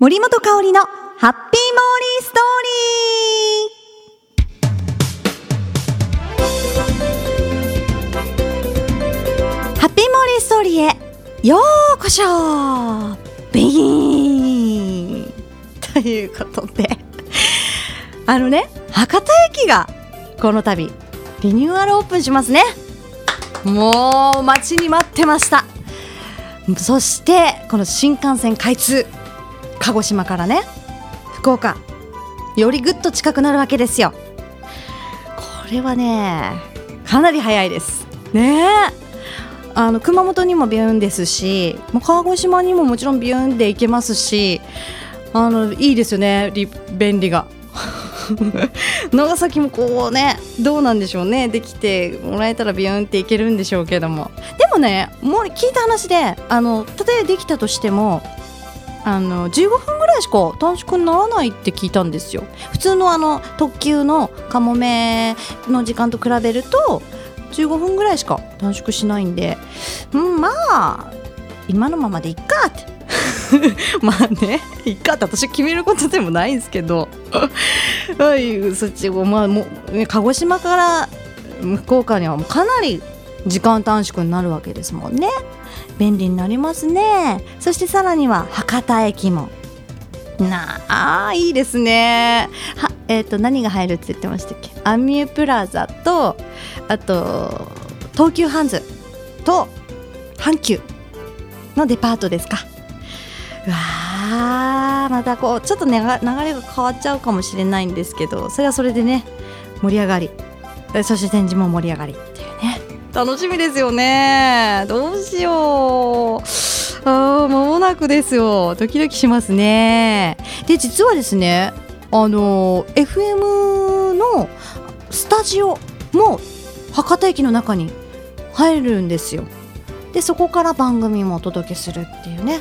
森本香里のハッピーモーリーストーリー。ハッピーモーリーストーリーへようこそビーン。ということで。あのね博多駅がこの度リニューアルオープンしますね。もう待ちに待ってました。そしてこの新幹線開通。鹿児島からね。福岡。よりぐっと近くなるわけですよ。これはねかなり早いです。ね。あの熊本にもビューンですし鹿児島にももちろんビューンで行けますしあのいいですよね便利が。長崎もこうねどうなんでしょうね。できてもらえたらビューンっていけるんでしょうけども。でもねもう聞いた話であの例えばできたとしてもあの15分ぐらいしか短縮にならないって聞いたんですよ。普通のあの特急のかもめの時間と比べると15分ぐらいしか短縮しないんで。うんまあ今のままでいっかって。まあねいっかって私決めることでもないんですけど。はいそっちをまあもう鹿児島から福岡にはもうかなり時間短縮になるわけですもんね。便利になりますね。そしてさらには博多駅も。なあいいですね。はえっ、ー、と何が入るって言ってましたっけ？アミュープラザとあと東急ハンズ。と阪急。のデパートですか。うわーまたこうちょっと、ね、流れが変わっちゃうかもしれないんですけどそれはそれでね盛り上がり。そして展示も盛り上がり。楽しみですよね。どうしよう。あ間もなくですよ。ドキドキしますね。で実はですねあの FM のスタジオも博多駅の中に入るんですよ。でそこから番組もお届けするっていうね。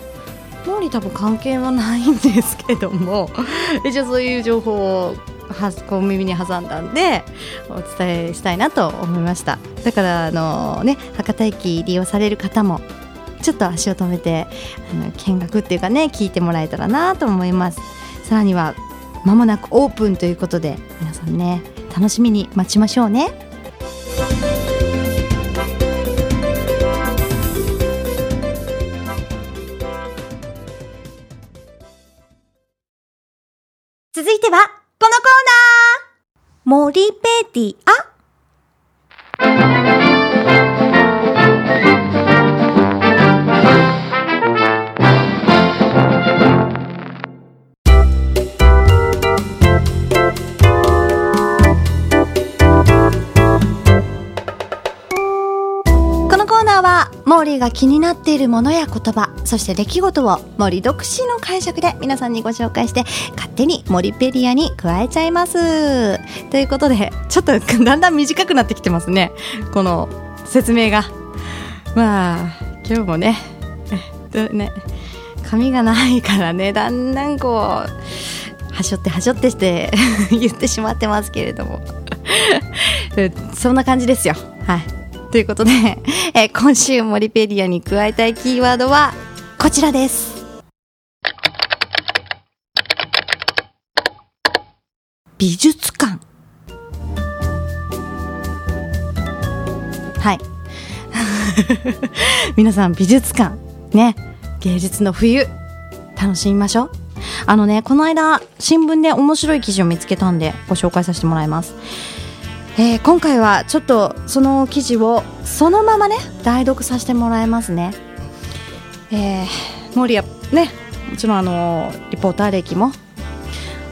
脳に多分関係はないんですけども。一応そういう情報をはこう耳に挟んだんでお伝えしたいなと思いました。だからあのね博多駅利用される方もちょっと足を止めてあの見学っていうかね聞いてもらえたらなと思います。さらには間もなくオープンということで皆さんね楽しみに待ちましょうね。リペディ。アモーリーが気になっているものや言葉、そして出来事を森独自の解釈で皆さんにご紹介して勝手に森ペディアに加えちゃいます。ということで、ちょっとだんだん短くなってきてますね。この説明が。まあ、今日もね、ね、髪がないからね、だんだんこう、はしょってはしょってして 言ってしまってますけれども。そんな感じですよ。はい。ということで、えー、今週モリペディアに加えたいキーワードはこちらです。美術館。はい。皆さん美術館、ね、芸術の冬、楽しみましょう。あのね、この間、新聞で面白い記事を見つけたんで、ご紹介させてもらいます。えー、今回はちょっとその記事をそのままね代読させてもらいますね。えー、森谷ねもちろんあのリポーター歴も、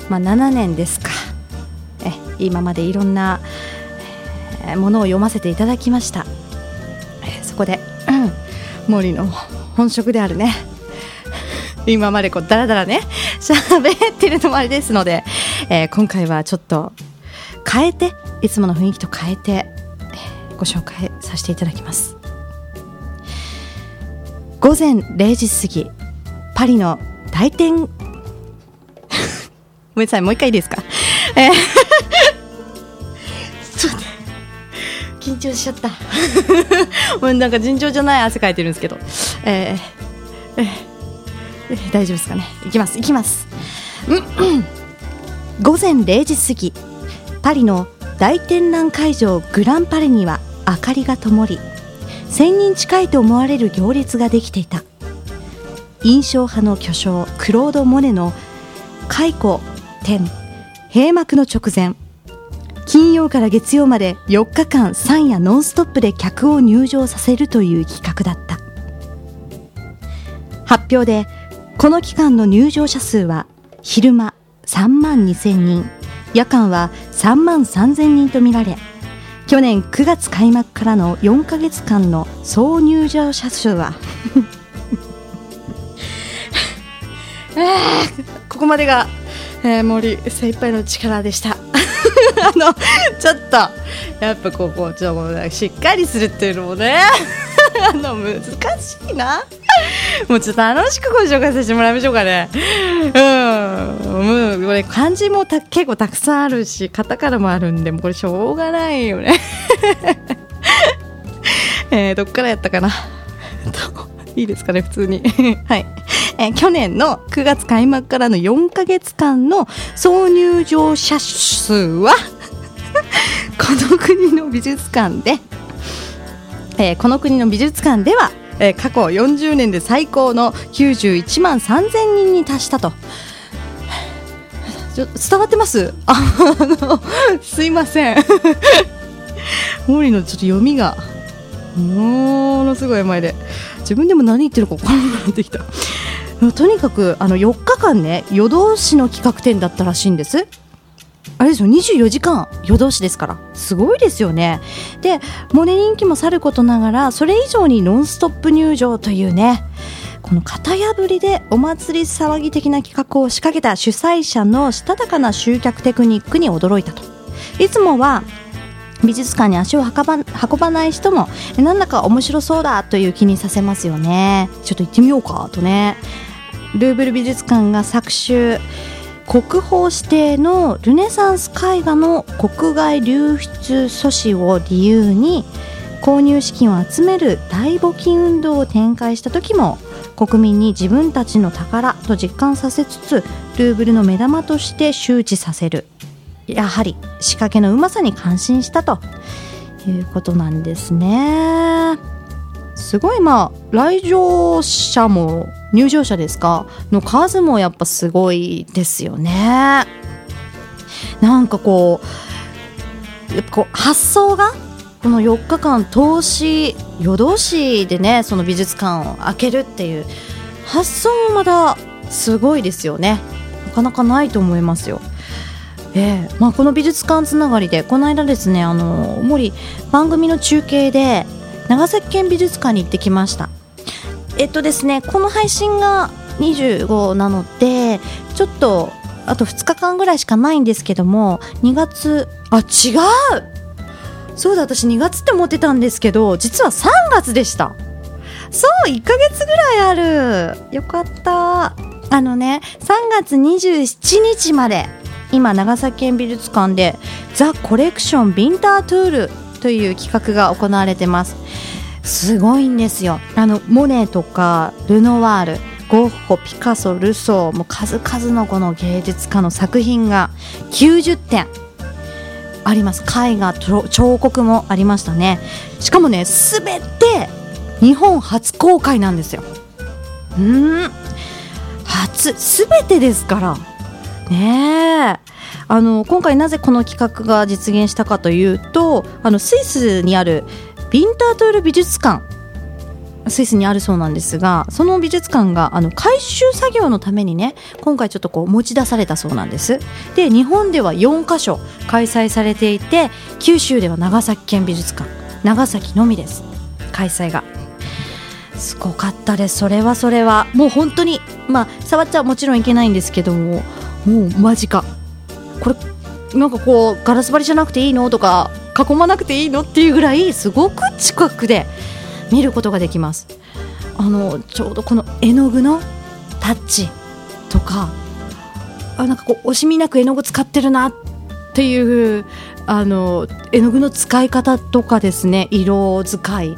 まあ、7年ですか。え今までいろんな、えー、ものを読ませていただきました、えー、そこで、うん、森の本職であるね。今までこうだらだらね喋ってるのもあれですので、えー、今回はちょっと変えていつもの雰囲気と変えてご紹介させていただきます。午前0時過ぎパリの大店 ごめんなさいもう一回いいですか？えー ちょっと緊張しちゃった。もうなんか尋常じゃない汗かいてるんですけど。えー、えー、大丈夫ですかね？いきますいきます。午前0時過ぎパリの大展覧会場グランパレには明かりが灯り1000人近いと思われる行列ができていた。印象派の巨匠クロード・モネの「解雇天閉幕の直前。金曜から月曜まで4日間3夜ノンストップで客を入場させるという企画だった。発表でこの期間の入場者数は昼間3万2000人。夜間は3万3000人とみられ去年9月開幕からの4ヶ月間の総入場者数は ここまでが、えー、森精一杯の力でした。あのちょっとやっぱここちょっとしっかりするっていうのもね あの難しいな。もうちょっと楽しくご紹介させてもらいましょうかね。うん。もうこれ漢字もた結構たくさんあるしカタカナもあるんでもうこれしょうがないよね。えー、どっからやったかな？いいですかね普通に。はい。えー、去年の9月開幕からの4か月間の総入場者数はこの国の美術館で、えー、この国の美術館では、え、過去40年で最高の91万3000人に達したと。伝わってます？あのすいません。森のちょっと読みがものすごい前で。自分でも何言ってるか分からなくなってきた。とにかくあの4日間ね夜通しの企画展だったらしいんです。あれですよ24時間。夜通しですから。すごいですよね。でモネ人気もさることながらそれ以上にノンストップ入場というねこの型破りでお祭り騒ぎ的な企画を仕掛けた主催者のしたたかな集客テクニックに驚いたと。いつもは美術館に足を運ば運ばない人もなんだか面白そうだという気にさせますよね。ちょっと行ってみようかとね。ルーブル美術館が作集国宝指定のルネサンス絵画の国外流出阻止を理由に購入資金を集める大募金運動を展開した時も国民に自分たちの宝と実感させつつルーブルの目玉として周知させる。やはり仕掛けのうまさに感心したということなんですね。すごいまあ来場者も入場者ですかの数もやっぱすごいですよね。なんかこうやっぱこう発想がこの4日間投資夜通しでねその美術館を開けるっていう発想もまたすごいですよね。なかなかないと思いますよ。えーまあ、この美術館つながりでこの間ですねあの森番組の中継で長崎県美術館に行ってきました。えっとですねこの配信が25なのでちょっとあと2日間ぐらいしかないんですけども2月あ違う！そうだ私2月って思ってたんですけど実は3月でした。そう1ヶ月ぐらいある。よかった。あのね3月27日まで今長崎県美術館でザ・コレクション・ビンター・トゥールという企画が行われてます。すごいんですよ。あのモネとかルノワールゴッホピカソルソーも数々のこの芸術家の作品が90点あります。絵画彫刻もありましたね。しかもねすべて日本初公開なんですよ。うん。初。すべてですから。ねえ。あの今回なぜこの企画が実現したかというとあのスイスにあるビンタートゥール美術館。スイスにあるそうなんですがその美術館があの回収作業のためにね今回ちょっとこう持ち出されたそうなんです。で日本では4カ所開催されていて九州では長崎県美術館長崎のみです。開催が。すごかったです。それはそれは。もう本当にまあ触っちゃもちろんいけないんですけどももう間近。これなんかこうガラス張りじゃなくていいのとか囲まなくていいのっていうぐらいすごく近くで見ることができます。あのちょうどこの絵の具のタッチとかあなんかこう惜しみなく絵の具使ってるなっていうあの絵の具の使い方とかですね色使い。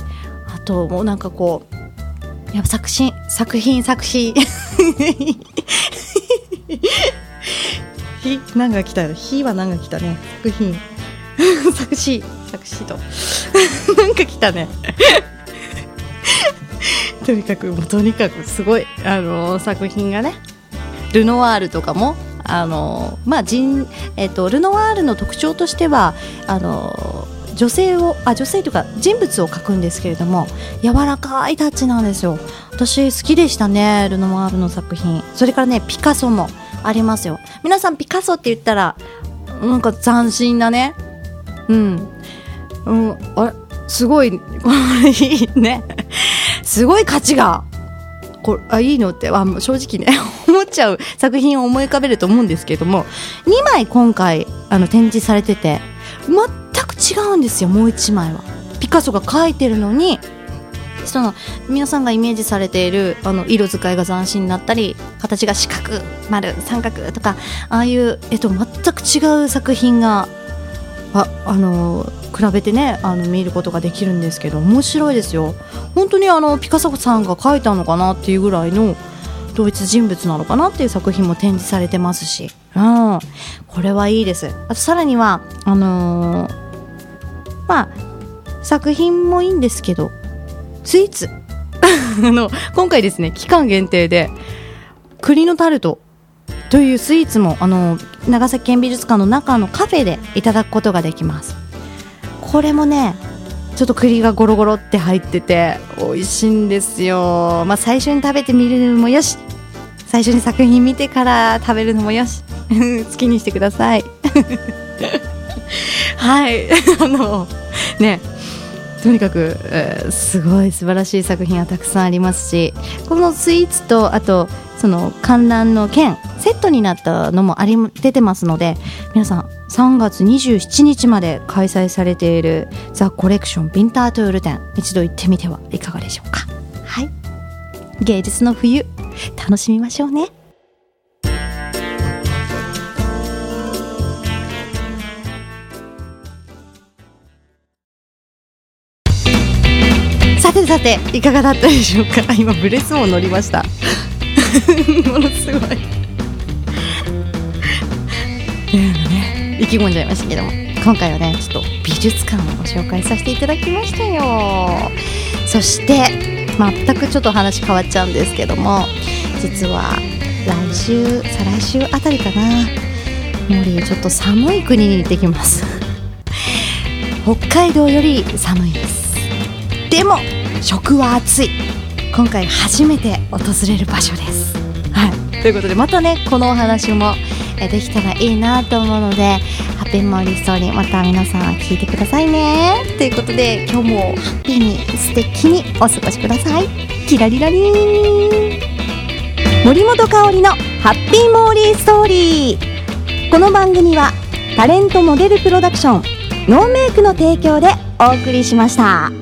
あともうなんかこうやっぱ作品作品作品ひ何が来た。よひは何が来た。ね作品。作詞。作詞と。なんか来たね。とにかくもうとにかくすごいあの作品がね。ルノワールとかもあのまあ人えっ、とルノワールの特徴としてはあの女性をあ女性というか人物を描くんですけれども柔らかいタッチなんですよ。私好きでしたねルノワールの作品。それからねピカソも。ありますよ。皆さんピカソって言ったらなんか斬新なね。うん、うん、あれすごいこれいいね。すごい価値がこれあいいのってあ正直ね 思っちゃう作品を思い浮かべると思うんですけれども2枚今回あの展示されてて全く違うんですよもう1枚は。ピカソが描いてるのにその皆さんがイメージされているあの色使いが斬新になったり形が四角丸三角とかああいう、えっと、全く違う作品がああの比べてねあの見ることができるんですけど面白いですよ。本当にあのピカソさんが描いたのかなっていうぐらいの同一人物なのかなっていう作品も展示されてますし、うん、これはいいです。あとさらにはあのーまあ作品もいいんですけどスイーツ。の今回ですね期間限定で栗のタルトというスイーツもあの長崎県美術館の中のカフェでいただくことができます。これもねちょっと栗がゴロゴロって入ってて美味しいんですよ。まあ最初に食べてみるのもよし。最初に作品見てから食べるのもよし。好きにしてください。はい。あのねとにかく、えーすごい素晴らしい作品はたくさんありますしこのスイーツとあとその観覧の券セットになったのもあり出てますので皆さん3月27日まで開催されているザ・コレクションビンタートゥール展一度行ってみてはいかがでしょうか。はい。芸術の冬楽しみましょうね。さていかがだったでしょうか？今ブレスも乗りました。ものすごい。ね意気込んじゃいましたけども。今回はねちょっと美術館をご紹介させていただきましたよ。そして全くちょっと話変わっちゃうんですけども実は来週再来週あたりかな。よりちょっと寒い国に行ってきます。北海道より寒いです。でも食は暑い。今回初めて訪れる場所です。はい、ということでまたねこのお話もえできたらいいなと思うのでハッピーモーリーストーリーまた皆さん聞いてくださいね。ということで今日もハッピーに素敵にお過ごしください。キラリラリー。ン森本香里のハッピーモーリーストーリー。この番組はタレントモデルプロダクションノーメイクの提供でお送りしました。